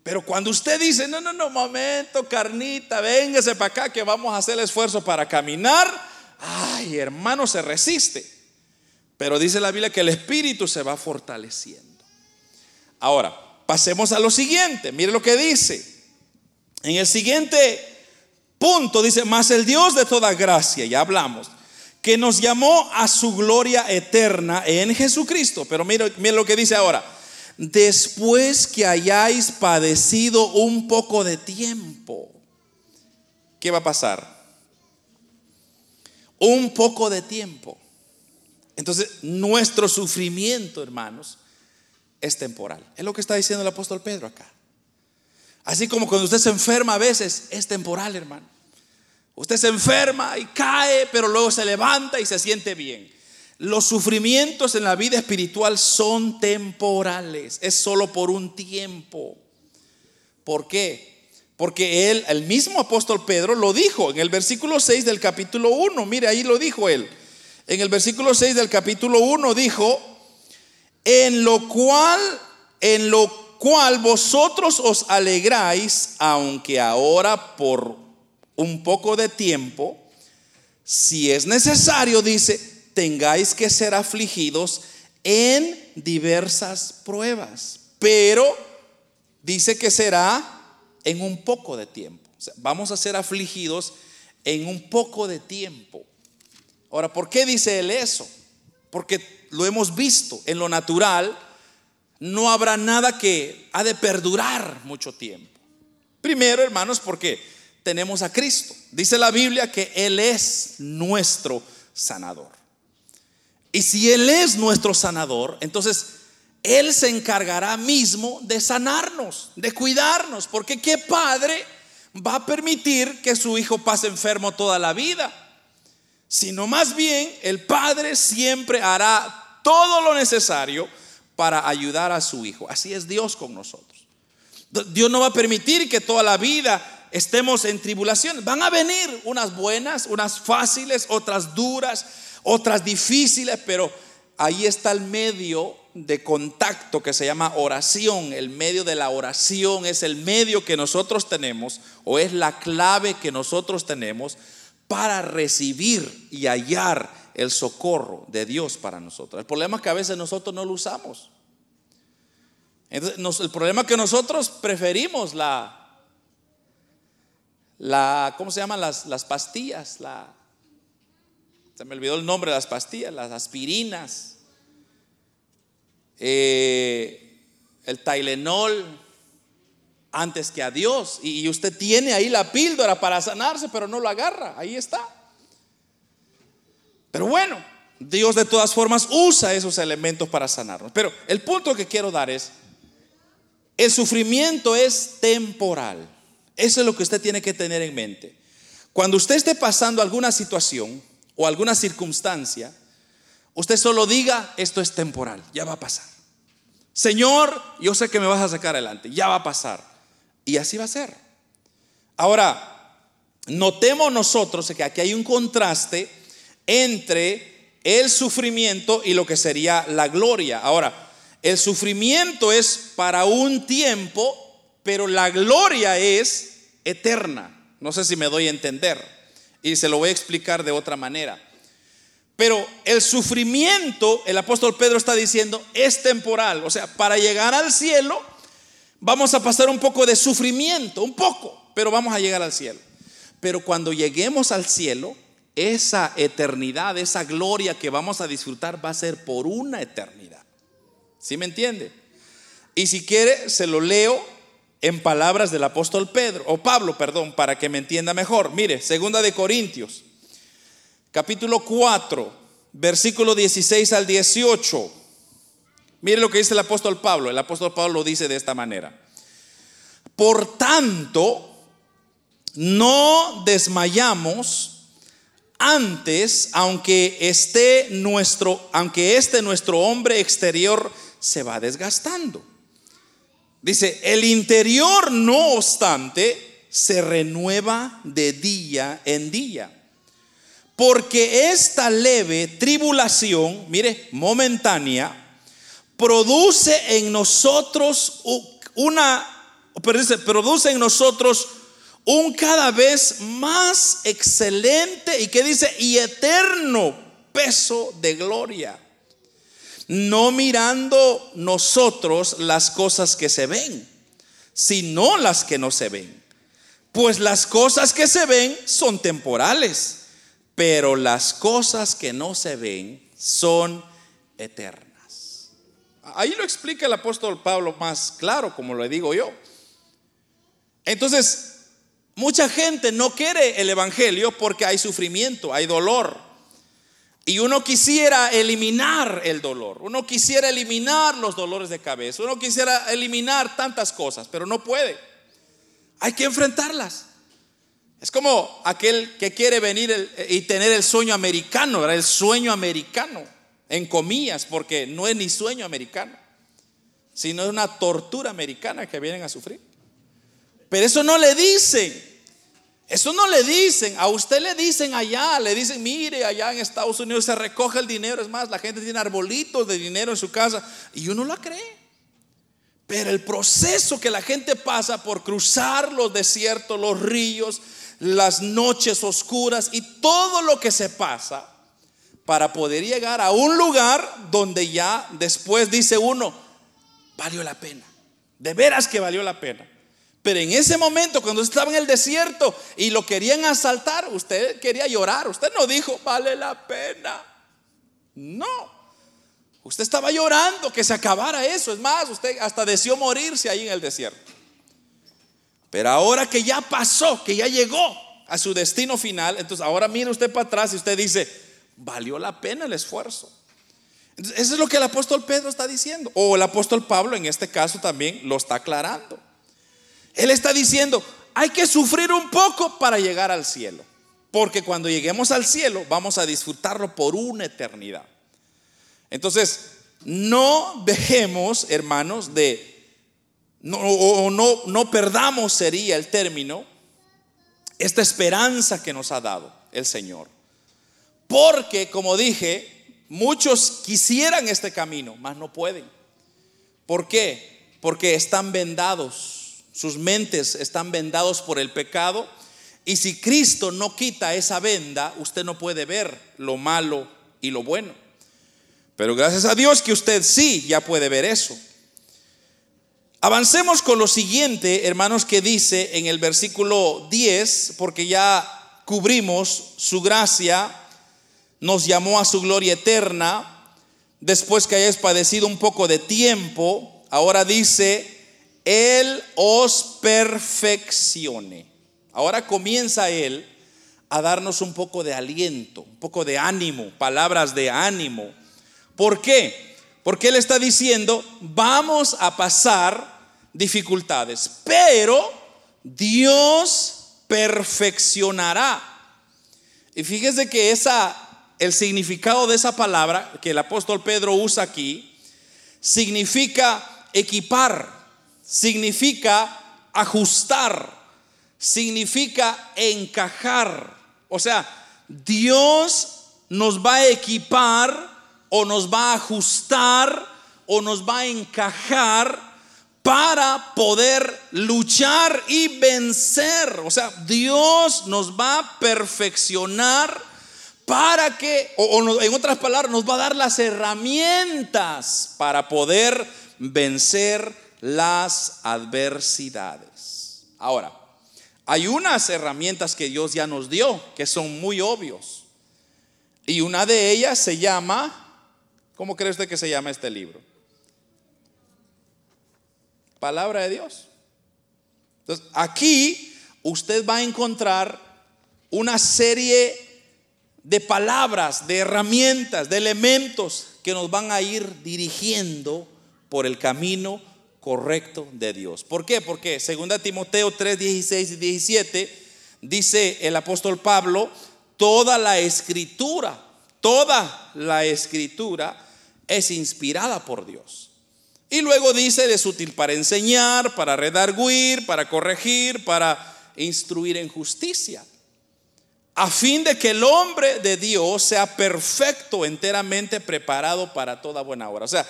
Pero cuando usted dice, no, no, no, momento, carnita, véngase para acá que vamos a hacer el esfuerzo para caminar, ay, hermano, se resiste. Pero dice la Biblia que el espíritu se va fortaleciendo. Ahora, pasemos a lo siguiente. Mire lo que dice. En el siguiente punto dice, más el Dios de toda gracia, ya hablamos, que nos llamó a su gloria eterna en Jesucristo. Pero mire, mire lo que dice ahora después que hayáis padecido un poco de tiempo. ¿Qué va a pasar? Un poco de tiempo. Entonces, nuestro sufrimiento, hermanos, es temporal. Es lo que está diciendo el apóstol Pedro acá. Así como cuando usted se enferma a veces, es temporal, hermano. Usted se enferma y cae, pero luego se levanta y se siente bien. Los sufrimientos en la vida espiritual son temporales, es solo por un tiempo. ¿Por qué? Porque él, el mismo apóstol Pedro, lo dijo en el versículo 6 del capítulo 1. Mire, ahí lo dijo él. En el versículo 6 del capítulo 1 dijo, en lo cual, en lo cual vosotros os alegráis, aunque ahora por un poco de tiempo, si es necesario, dice, tengáis que ser afligidos en diversas pruebas, pero dice que será en un poco de tiempo. vamos a ser afligidos en un poco de tiempo. Ahora, ¿por qué dice él eso? Porque lo hemos visto en lo natural, no habrá nada que ha de perdurar mucho tiempo. Primero, hermanos, porque tenemos a Cristo. Dice la Biblia que Él es nuestro sanador. Y si Él es nuestro sanador, entonces Él se encargará mismo de sanarnos, de cuidarnos, porque ¿qué padre va a permitir que su hijo pase enfermo toda la vida? Sino más bien el padre siempre hará todo lo necesario para ayudar a su hijo. Así es Dios con nosotros. Dios no va a permitir que toda la vida estemos en tribulaciones. Van a venir unas buenas, unas fáciles, otras duras otras difíciles, pero ahí está el medio de contacto que se llama oración. El medio de la oración es el medio que nosotros tenemos o es la clave que nosotros tenemos para recibir y hallar el socorro de Dios para nosotros. El problema es que a veces nosotros no lo usamos. El problema es que nosotros preferimos la, la ¿cómo se llaman las, las pastillas? La, se me olvidó el nombre de las pastillas, las aspirinas, eh, el Tylenol, antes que a Dios. Y usted tiene ahí la píldora para sanarse, pero no lo agarra. Ahí está. Pero bueno, Dios de todas formas usa esos elementos para sanarnos. Pero el punto que quiero dar es, el sufrimiento es temporal. Eso es lo que usted tiene que tener en mente. Cuando usted esté pasando alguna situación o alguna circunstancia, usted solo diga, esto es temporal, ya va a pasar. Señor, yo sé que me vas a sacar adelante, ya va a pasar. Y así va a ser. Ahora, notemos nosotros que aquí hay un contraste entre el sufrimiento y lo que sería la gloria. Ahora, el sufrimiento es para un tiempo, pero la gloria es eterna. No sé si me doy a entender. Y se lo voy a explicar de otra manera. Pero el sufrimiento, el apóstol Pedro está diciendo, es temporal. O sea, para llegar al cielo vamos a pasar un poco de sufrimiento, un poco, pero vamos a llegar al cielo. Pero cuando lleguemos al cielo, esa eternidad, esa gloria que vamos a disfrutar va a ser por una eternidad. ¿Sí me entiende? Y si quiere, se lo leo en palabras del apóstol Pedro, o Pablo, perdón, para que me entienda mejor. Mire, segunda de Corintios, capítulo 4, versículo 16 al 18. Mire lo que dice el apóstol Pablo. El apóstol Pablo lo dice de esta manera. Por tanto, no desmayamos antes, aunque esté nuestro, aunque este nuestro hombre exterior se va desgastando. Dice, el interior no obstante se renueva de día en día. Porque esta leve tribulación, mire, momentánea, produce en nosotros una, produce en nosotros un cada vez más excelente y que dice, y eterno peso de gloria no mirando nosotros las cosas que se ven, sino las que no se ven. Pues las cosas que se ven son temporales, pero las cosas que no se ven son eternas. Ahí lo explica el apóstol Pablo más claro, como lo digo yo. Entonces, mucha gente no quiere el Evangelio porque hay sufrimiento, hay dolor. Y uno quisiera eliminar el dolor, uno quisiera eliminar los dolores de cabeza, uno quisiera eliminar tantas cosas, pero no puede. Hay que enfrentarlas. Es como aquel que quiere venir y tener el sueño americano, el sueño americano, en comillas, porque no es ni sueño americano, sino es una tortura americana que vienen a sufrir. Pero eso no le dicen. Eso no le dicen, a usted le dicen allá, le dicen, mire, allá en Estados Unidos se recoge el dinero, es más, la gente tiene arbolitos de dinero en su casa y uno la cree. Pero el proceso que la gente pasa por cruzar los desiertos, los ríos, las noches oscuras y todo lo que se pasa para poder llegar a un lugar donde ya después dice uno, valió la pena, de veras que valió la pena. Pero en ese momento, cuando estaba en el desierto y lo querían asaltar, usted quería llorar. Usted no dijo, vale la pena. No. Usted estaba llorando que se acabara eso. Es más, usted hasta deseó morirse ahí en el desierto. Pero ahora que ya pasó, que ya llegó a su destino final, entonces ahora mira usted para atrás y usted dice, valió la pena el esfuerzo. Entonces, eso es lo que el apóstol Pedro está diciendo. O el apóstol Pablo en este caso también lo está aclarando. Él está diciendo, hay que sufrir un poco para llegar al cielo. Porque cuando lleguemos al cielo vamos a disfrutarlo por una eternidad. Entonces, no dejemos, hermanos, de, no, o no, no perdamos, sería el término, esta esperanza que nos ha dado el Señor. Porque, como dije, muchos quisieran este camino, mas no pueden. ¿Por qué? Porque están vendados sus mentes están vendados por el pecado Y si Cristo no quita esa venda, usted no puede ver lo malo y lo bueno. Pero gracias a Dios que usted sí ya puede ver eso. Avancemos con lo siguiente, hermanos, que dice en el versículo 10, porque ya cubrimos su gracia, nos llamó a su gloria eterna, después que hayáis padecido un poco de tiempo, ahora dice, Él os perfeccione. Ahora comienza Él a darnos un poco de aliento, un poco de ánimo, palabras de ánimo. ¿Por qué? Porque Él está diciendo, vamos a pasar dificultades, pero Dios perfeccionará. Y fíjese que esa, el significado de esa palabra que el apóstol Pedro usa aquí, significa equipar, significa ajustar, significa encajar. O sea, Dios nos va a equipar o nos va a ajustar o nos va a encajar para poder luchar y vencer. O sea, Dios nos va a perfeccionar para que, o, en otras palabras, nos va a dar las herramientas para poder vencer las adversidades. Ahora, hay unas herramientas que Dios ya nos dio que son muy obvios. Y una de ellas se llama, ¿cómo cree usted que se llama este libro? Palabra de Dios. Entonces, aquí usted va a encontrar una serie de palabras, de herramientas, de elementos que nos van a ir dirigiendo por el camino correcto de Dios. ¿Por qué? Porque 2 Timoteo 3, 16 y 17 dice el apóstol Pablo, toda la escritura, toda la escritura es inspirada por Dios. Y luego dice, es útil para enseñar, para redarguir, para corregir, para instruir en justicia, a fin de que el hombre de Dios sea perfecto, enteramente preparado para toda buena obra. O sea,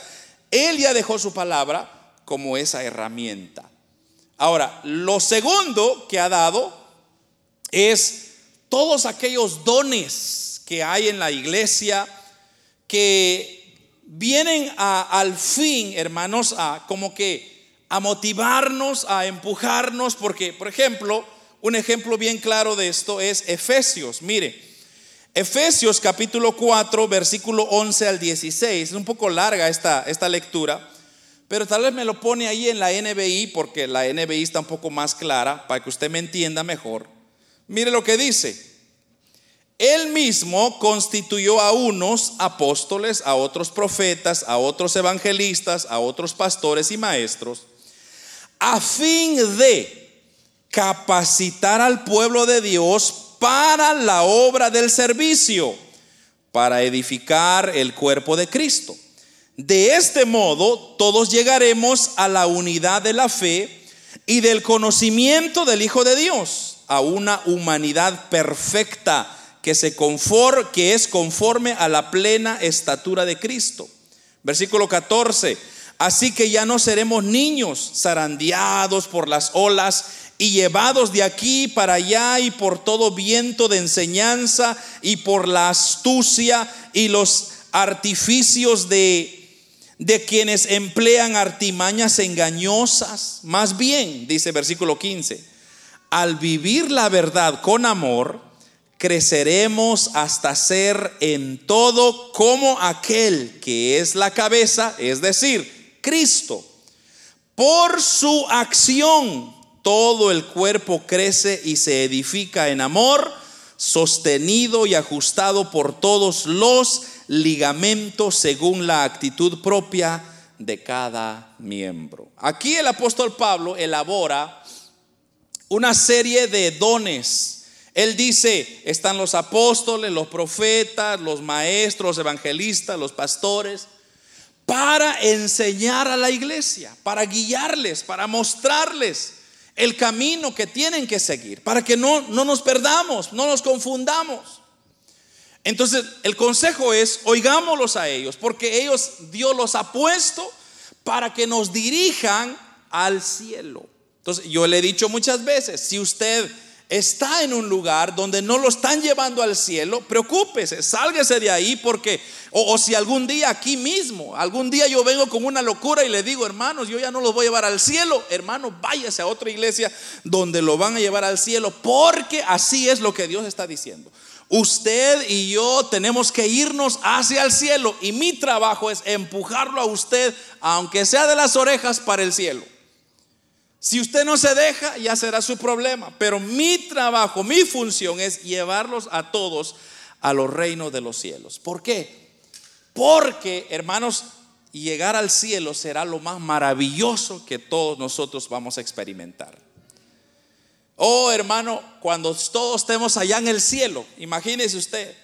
Él ya dejó su palabra como esa herramienta. Ahora, lo segundo que ha dado es todos aquellos dones que hay en la iglesia que vienen al fin, hermanos, a como que a motivarnos, a empujarnos, porque, por ejemplo, un ejemplo bien claro de esto es Efesios. Mire, Efesios capítulo 4, versículo 11 al 16, es un poco larga esta, esta lectura. Pero tal vez me lo pone ahí en la NBI porque la NBI está un poco más clara para que usted me entienda mejor. Mire lo que dice. Él mismo constituyó a unos apóstoles, a otros profetas, a otros evangelistas, a otros pastores y maestros, a fin de capacitar al pueblo de Dios para la obra del servicio, para edificar el cuerpo de Cristo de este modo, todos llegaremos a la unidad de la fe y del conocimiento del Hijo de Dios, a una humanidad perfecta que, se conforme, que es conforme a la plena estatura de Cristo. Versículo 14. Así que ya no seremos niños zarandeados por las olas y llevados de aquí para allá y por todo viento de enseñanza y por la astucia y los artificios de de quienes emplean artimañas engañosas. Más bien, dice versículo 15, al vivir la verdad con amor, creceremos hasta ser en todo como aquel que es la cabeza, es decir, Cristo. Por su acción, todo el cuerpo crece y se edifica en amor, sostenido y ajustado por todos los ligamento según la actitud propia de cada miembro. Aquí el apóstol Pablo elabora una serie de dones. Él dice, están los apóstoles, los profetas, los maestros, evangelistas, los pastores, para enseñar a la iglesia, para guiarles, para mostrarles el camino que tienen que seguir, para que no, no nos perdamos, no nos confundamos. Entonces, el consejo es, oigámoslos a ellos, porque ellos, Dios los ha puesto para que nos dirijan al cielo. Entonces, yo le he dicho muchas veces, si usted está en un lugar donde no lo están llevando al cielo, preocúpese, sálguese de ahí porque, o, o, si algún día aquí mismo, algún día yo vengo con una locura y le digo, hermanos, yo ya no los voy a llevar al cielo, hermano, váyase a otra iglesia donde lo van a llevar al cielo, porque así es lo que Dios está diciendo. Usted y yo tenemos que irnos hacia el cielo y mi trabajo es empujarlo a usted, aunque sea de las orejas, para el cielo. Si usted no se deja, ya será su problema. Pero mi trabajo, mi función es llevarlos a todos a los reinos de los cielos. ¿Por qué? Porque, hermanos, llegar al cielo será lo más maravilloso que todos nosotros vamos a experimentar. Oh, hermano, cuando todos estemos allá en el cielo, imagínese usted,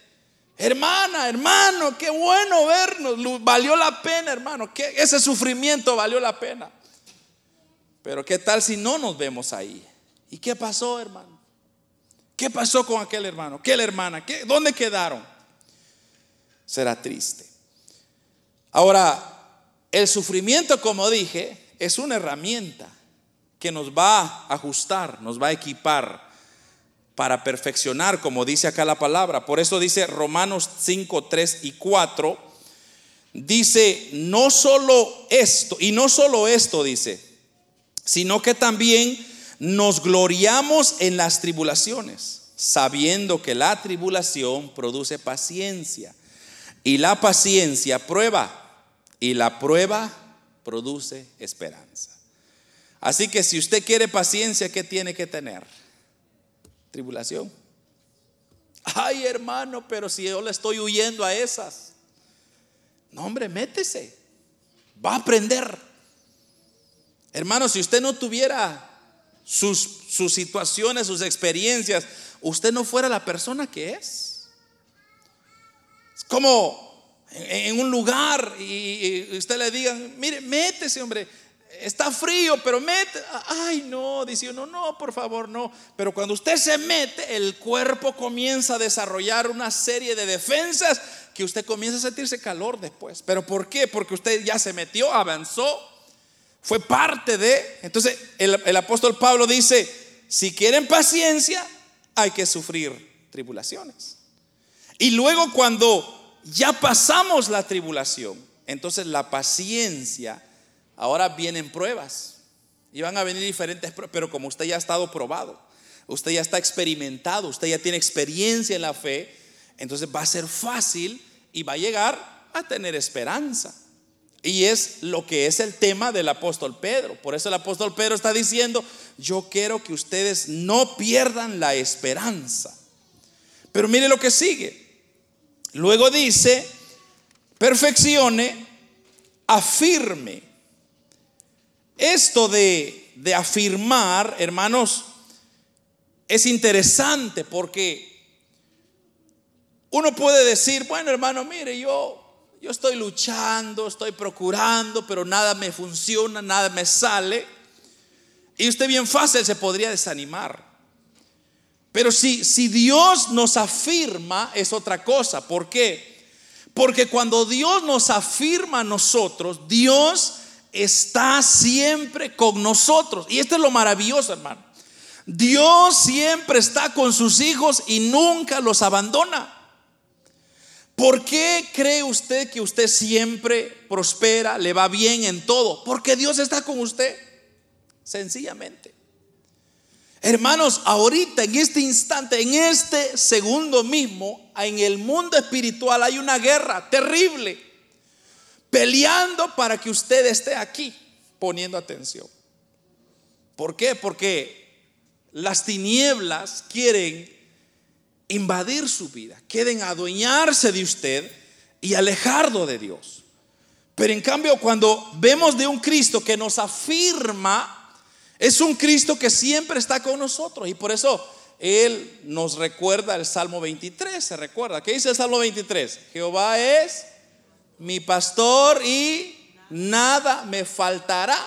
hermana, hermano, qué bueno vernos, valió la pena, hermano, que ese sufrimiento valió la pena. Pero ¿qué tal si no nos vemos ahí? ¿Y qué pasó, hermano? ¿Qué pasó con aquel hermano? ¿Qué hermana? ¿Qué, ¿Dónde quedaron? Será triste. Ahora, el sufrimiento, como dije, es una herramienta que nos va a ajustar, nos va a equipar para perfeccionar, como dice acá la palabra. Por eso dice Romanos 5, 3 y 4, dice, no solo esto, y no solo esto, dice, sino que también nos gloriamos en las tribulaciones, sabiendo que la tribulación produce paciencia y la paciencia prueba y la prueba produce esperanza. Así que si usted quiere paciencia, ¿qué tiene que tener? Tribulación. Ay, hermano, pero si yo le estoy huyendo a esas. No, hombre, métese. Va a aprender. Hermano, si usted no tuviera sus, sus situaciones, sus experiencias, usted no fuera la persona que es. Es como en un lugar y usted le diga, mire, métese, hombre, está frío, pero mete. Ay, no, dice uno, no, por favor, no. Pero cuando usted se mete, el cuerpo comienza a desarrollar una serie de defensas que usted comienza a sentirse calor después. ¿Pero por qué? Porque usted ya se metió, avanzó fue parte de... Entonces el, apóstol Pablo dice, si quieren paciencia, hay que sufrir tribulaciones. Y luego cuando ya pasamos la tribulación, entonces la paciencia, ahora vienen pruebas. Y van a venir diferentes pruebas, pero como usted ya ha estado probado, usted ya está experimentado, usted ya tiene experiencia en la fe, entonces va a ser fácil y va a llegar a tener esperanza. Y es lo que es el tema del apóstol Pedro. Por eso el apóstol Pedro está diciendo, yo quiero que ustedes no pierdan la esperanza. Pero mire lo que sigue. Luego dice, perfeccione, afirme. Esto de, de afirmar, hermanos, es interesante porque uno puede decir, bueno hermano, mire, yo yo estoy luchando, estoy procurando, pero nada me funciona, nada me sale. Y usted bien fácil se podría desanimar. Pero si, si Dios nos afirma es otra cosa. ¿Por qué? Porque cuando Dios nos afirma a nosotros, Dios está siempre con nosotros. Y esto es lo maravilloso, hermano. Dios siempre está con sus hijos y nunca los abandona. ¿Por qué cree usted que usted siempre prospera, le va bien en todo? Porque Dios está con usted. Sencillamente. Hermanos, ahorita, en este instante, en este segundo mismo, en el mundo espiritual hay una guerra terrible, peleando para que usted esté aquí, poniendo atención. ¿Por qué? Porque las tinieblas quieren invadir su vida, quieren adueñarse de usted y alejarlo de Dios. Pero en cambio, cuando vemos de un Cristo que nos afirma, es un Cristo que siempre está con nosotros. Y por eso Él nos recuerda el Salmo 23, se recuerda. ¿Qué dice el Salmo 23? Jehová es mi pastor y nada me faltará.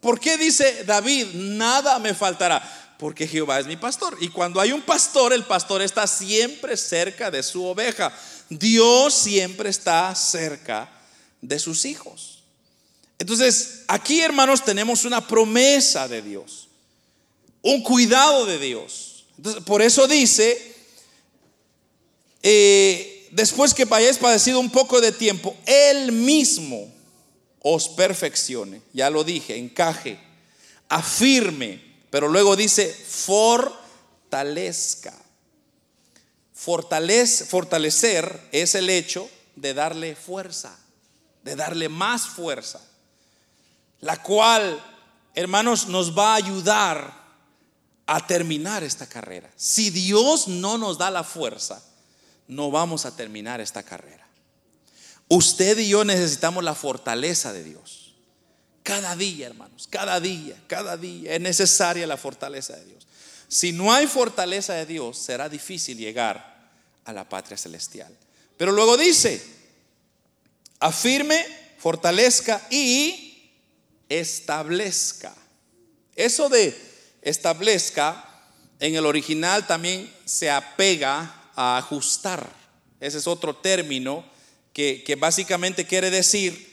¿Por qué dice David, nada me faltará? Porque Jehová es mi pastor. Y cuando hay un pastor, el pastor está siempre cerca de su oveja. Dios siempre está cerca de sus hijos. Entonces, aquí hermanos tenemos una promesa de Dios. un cuidado de Dios. Entonces, por eso dice, eh, después que hayáis padecido un poco de tiempo, Él mismo os perfeccione. Ya lo dije, encaje, afirme, pero luego dice, fortalezca. Fortalece, fortalecer es el hecho de darle fuerza, de darle más fuerza, la cual, hermanos, nos va a ayudar a terminar esta carrera. Si Dios no nos da la fuerza, no vamos a terminar esta carrera. Usted y yo necesitamos la fortaleza de Dios. Cada día, hermanos, cada día, cada día es necesaria la fortaleza de Dios. Si no hay fortaleza de Dios, será difícil llegar a la patria celestial. Pero luego dice, afirme, fortalezca y establezca. Eso de establezca en el original también se apega a ajustar. Ese es otro término que, básicamente quiere decir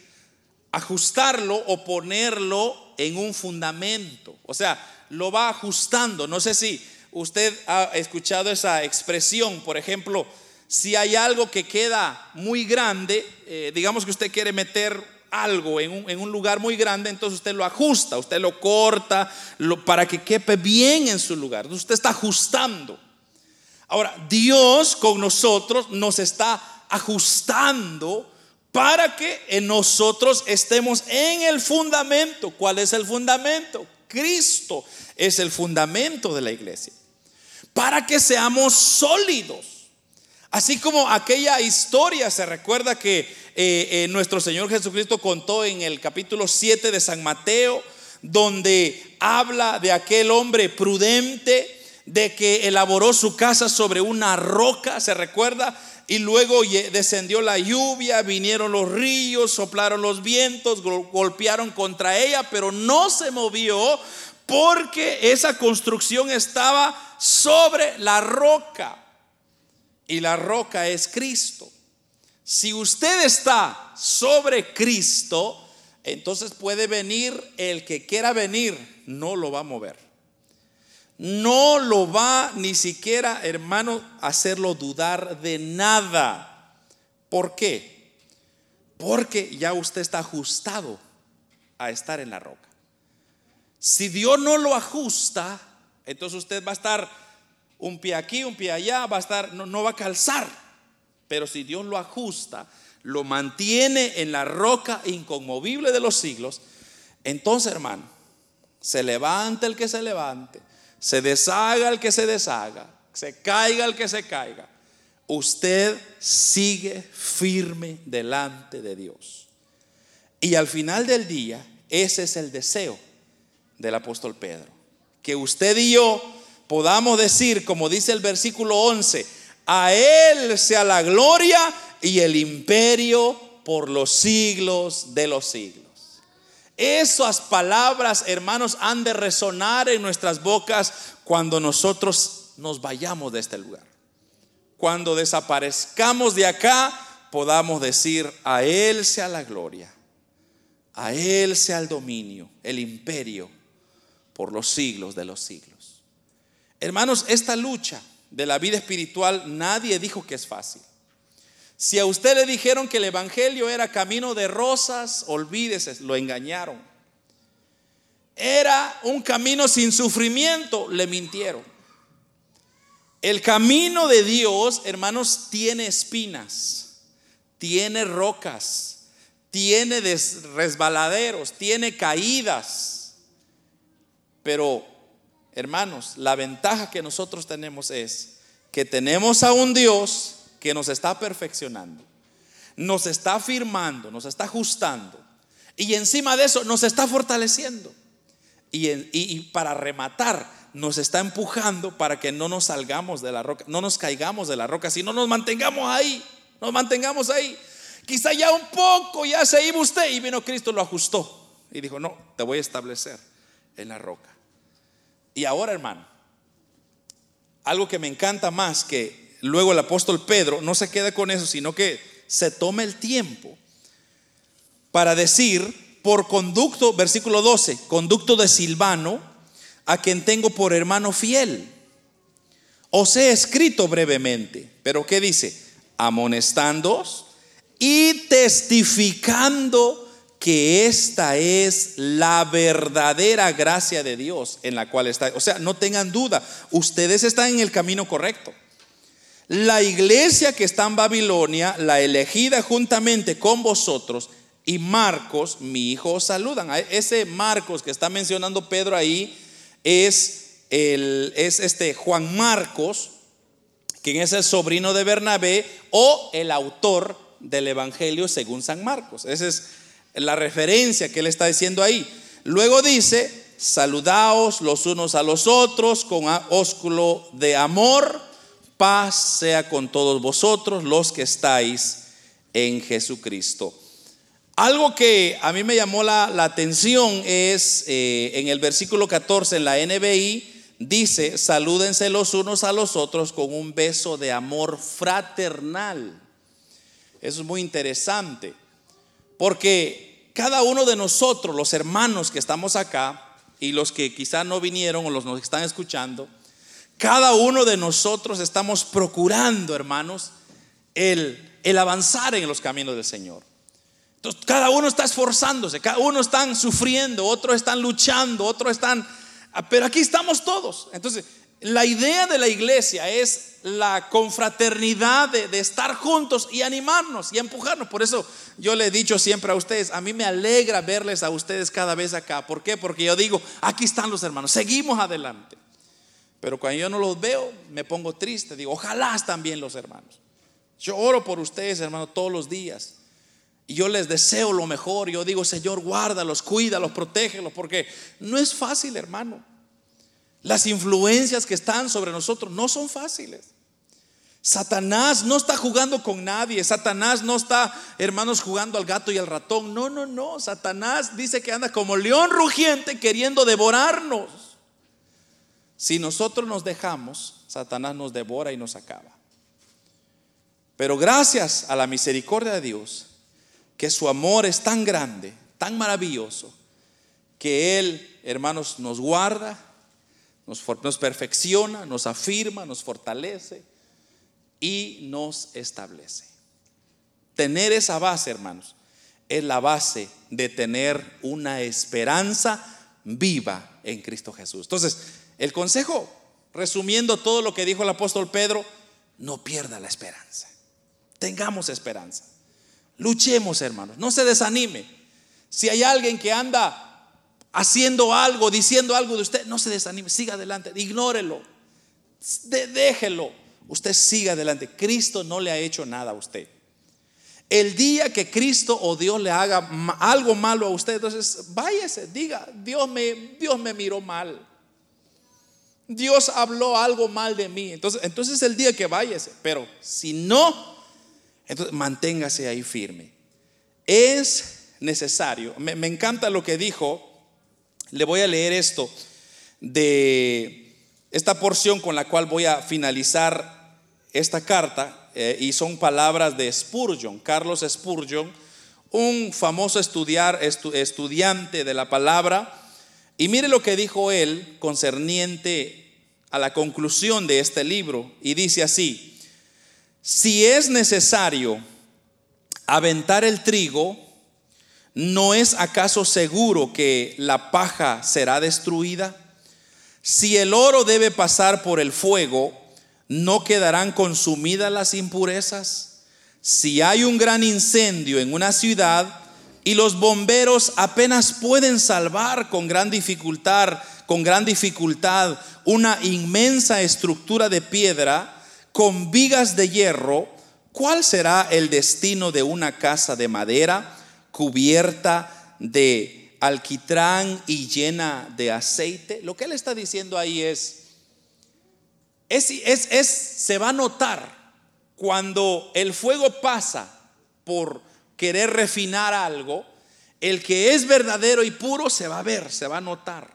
ajustarlo o ponerlo en un fundamento. O sea, lo va ajustando. No sé si usted ha escuchado esa expresión, por ejemplo, si hay algo que queda muy grande, eh, digamos que usted quiere meter algo en un, lugar muy grande, entonces usted lo ajusta, usted lo corta para que quepe bien en su lugar. usted está ajustando. Ahora, Dios con nosotros nos está ajustando para que nosotros estemos en el fundamento. ¿Cuál es el fundamento? Cristo es el fundamento de la iglesia para que seamos sólidos. Así como aquella historia se recuerda que eh, eh, nuestro Señor Jesucristo contó en el capítulo 7 de San Mateo, donde habla de aquel hombre prudente, de que elaboró su casa sobre una roca, ¿se recuerda? Y luego descendió la lluvia, vinieron los ríos, soplaron los vientos, golpearon contra ella, pero no se movió porque esa construcción estaba sobre la roca. Y la roca es Cristo. Si usted está sobre Cristo, entonces puede venir el que quiera venir, no lo va a mover. No lo va ni siquiera, hermano, hacerlo dudar de nada. ¿Por qué? Porque ya usted está ajustado a estar en la roca. Si Dios no lo ajusta, entonces usted va a estar un pie aquí, un pie allá, va a estar, no, va a calzar. Pero si Dios lo ajusta, lo mantiene en la roca inconmovible de los siglos, entonces hermano, se levanta el que se levante, se deshaga el que se deshaga, se caiga el que se caiga. Usted sigue firme delante de Dios. Y al final del día, ese es el deseo del apóstol Pedro que usted y yo podamos decir, como dice el versículo 11, a Él sea la gloria y el imperio por los siglos de los siglos. Esas palabras, hermanos, han de resonar en nuestras bocas cuando nosotros nos vayamos de este lugar. Cuando desaparezcamos de acá, podamos decir, a Él sea la gloria, a Él sea el dominio, el imperio por los siglos de los siglos. Hermanos, esta lucha de la vida espiritual nadie dijo que es fácil. Si a usted le dijeron que el Evangelio era camino de rosas, olvídese, lo engañaron. Era un camino sin sufrimiento, le mintieron. El camino de Dios, hermanos, tiene espinas, tiene rocas, tiene resbaladeros, tiene caídas. Pero, hermanos, la ventaja que nosotros tenemos es que tenemos a un Dios que nos está perfeccionando, nos está afirmando, nos está ajustando y encima de eso nos está fortaleciendo. Y, para rematar, nos está empujando para que no nos salgamos de la roca, no nos caigamos de la roca, sino nos mantengamos ahí, nos mantengamos ahí. Quizá ya un poco, ya se iba usted y vino Cristo, lo ajustó y dijo, no, te voy a establecer en la roca. Y ahora, hermano, algo que me encanta más que luego el apóstol Pedro no se queda con eso, sino que se toma el tiempo para decir por conducto, versículo 12, conducto de Silvano, a quien tengo por hermano fiel. Os he escrito brevemente, pero ¿qué dice? Amonestándoos y testificando que esta es la verdadera gracia de Dios en la cual está. O sea, no tengan duda, ustedes están en el camino correcto. La iglesia que está en Babilonia, la elegida juntamente con vosotros, y Marcos, mi hijo, os saludan. Ese Marcos que está mencionando Pedro ahí es, el, es este Juan Marcos, quien es el sobrino de Bernabé o el autor del Evangelio según San Marcos. Esa es la referencia que él está diciendo ahí. Luego dice, saludaos los unos a los otros con ósculo de amor, paz sea con todos vosotros los que estáis en Jesucristo. Algo que a mí me llamó la, atención es eh, en el versículo 14 en la NBI, dice, salúdense los unos a los otros con un beso de amor fraternal. Eso es muy interesante, porque cada uno de nosotros, los hermanos que estamos acá, y los que quizá no vinieron o los que están escuchando, cada uno de nosotros estamos procurando, hermanos, el, el avanzar en los caminos del Señor. Entonces, cada uno está esforzándose, cada uno está sufriendo, otros están luchando, otros están... Ah, pero aquí estamos todos. Entonces, la idea de la iglesia es la confraternidad de, estar juntos y animarnos y empujarnos. Por eso yo le he dicho siempre a ustedes, a mí me alegra verles a ustedes cada vez acá. ¿Por qué? Porque yo digo, aquí están los hermanos, seguimos adelante. Pero cuando yo no los veo, me pongo triste. Digo, ojalá están bien los hermanos. Yo oro por ustedes, hermanos, todos los días. Y yo les deseo lo mejor. Yo digo, Señor, guárdalos, cuídalos, protégelos, porque no es fácil, hermano. Las influencias que están sobre nosotros no son fáciles. Satanás no está jugando con nadie. Satanás no está, hermanos, jugando al gato y al ratón. No, no, no. Satanás dice que anda como león rugiente queriendo devorarnos. Si nosotros nos dejamos, Satanás nos devora y nos acaba. Pero gracias a la misericordia de Dios, que su amor es tan grande, tan maravilloso, que Él, hermanos, nos guarda nos, perfecciona, nos afirma, nos fortalece y nos establece. Tener esa base, hermanos, es la base de tener una esperanza viva en Cristo Jesús. Entonces, el consejo, resumiendo todo lo que dijo el apóstol Pedro, no pierda la esperanza. Tengamos esperanza. Luchemos, hermanos. No se desanime. Si hay alguien que anda haciendo algo, diciendo algo de usted, no se desanime, siga adelante, ignórelo, déjelo. Usted siga adelante. Cristo no le ha hecho nada a usted. El día que Cristo o Dios le haga algo malo a usted, entonces váyase, diga, Dios me, Dios me miró mal. Dios habló algo mal de mí. Entonces, entonces el día que váyase. Pero si no, entonces manténgase ahí firme. Es necesario. me encanta lo que dijo le voy a leer esto de esta porción con la cual voy a finalizar esta carta eh, y son palabras de Spurgeon, Carlos Spurgeon, un famoso estudiar, estudiante de la palabra. Y mire lo que dijo él concerniente a la conclusión de este libro. Y dice así, si es necesario aventar el trigo, ¿No es acaso seguro que la paja será destruida? Si el oro debe pasar por el fuego, ¿no quedarán consumidas las impurezas? Si hay un gran incendio en una ciudad y los bomberos apenas pueden salvar con gran dificultad, con gran dificultad una inmensa estructura de piedra con vigas de hierro, ¿cuál será el destino de una casa de madera? cubierta de alquitrán y llena de aceite. Lo que él está diciendo ahí es, es, es, se va a notar cuando el fuego pasa por querer refinar algo, el que es verdadero y puro se va a ver, se va a notar.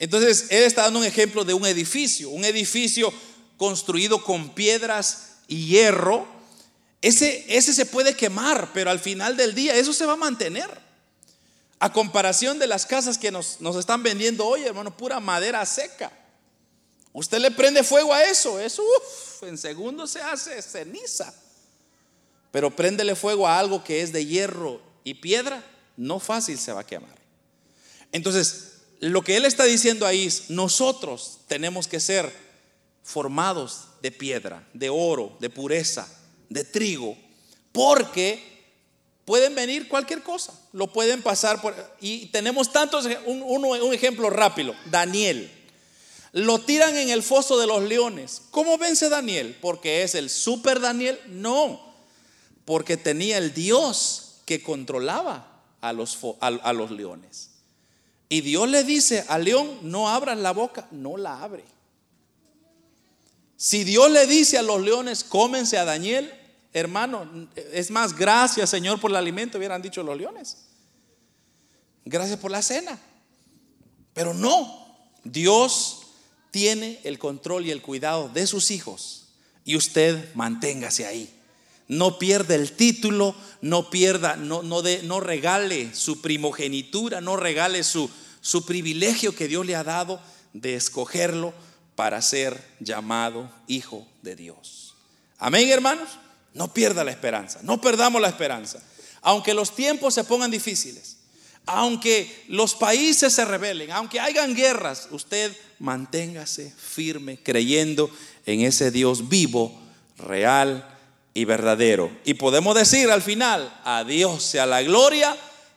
Entonces, él está dando un ejemplo de un edificio, un edificio construido con piedras y hierro, ese, ese se puede quemar, pero al final del día eso se va a mantener. A comparación de las casas que nos, nos están vendiendo hoy, hermano, pura madera seca. Usted le prende fuego a eso, eso en segundos se hace ceniza. Pero préndele fuego a algo que es de hierro y piedra, no fácil se va a quemar. Entonces, lo que él está diciendo ahí es, nosotros tenemos que ser formados de piedra, de oro, de pureza, de trigo, porque pueden venir cualquier cosa, lo pueden pasar por... Y tenemos tantos, un, un ejemplo rápido, Daniel. Lo tiran en el foso de los leones. ¿Cómo vence Daniel? ¿Porque es el super Daniel? No, porque tenía el Dios que controlaba a los, a los leones. Y Dios le dice al león, no abras la boca, no la abre. Si Dios le dice a los leones, cómense a Daniel, hermano, es más, gracias Señor por el alimento, hubieran dicho los leones. Gracias por la cena. Pero no, Dios tiene el control y el cuidado de sus hijos y usted manténgase ahí. No pierda el título, no pierda, no, no, de, no regale su primogenitura, no regale su, su privilegio que Dios le ha dado de escogerlo para ser llamado hijo de Dios. Amén, hermanos. No pierda la esperanza, no perdamos la esperanza. Aunque los tiempos se pongan difíciles, aunque los países se rebelen, aunque hayan guerras, usted manténgase firme creyendo en ese Dios vivo, real y verdadero. Y podemos decir al final, a Dios sea la gloria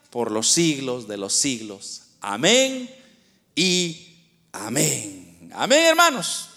por los siglos de los siglos. Amén y amén. Amén, hermanos.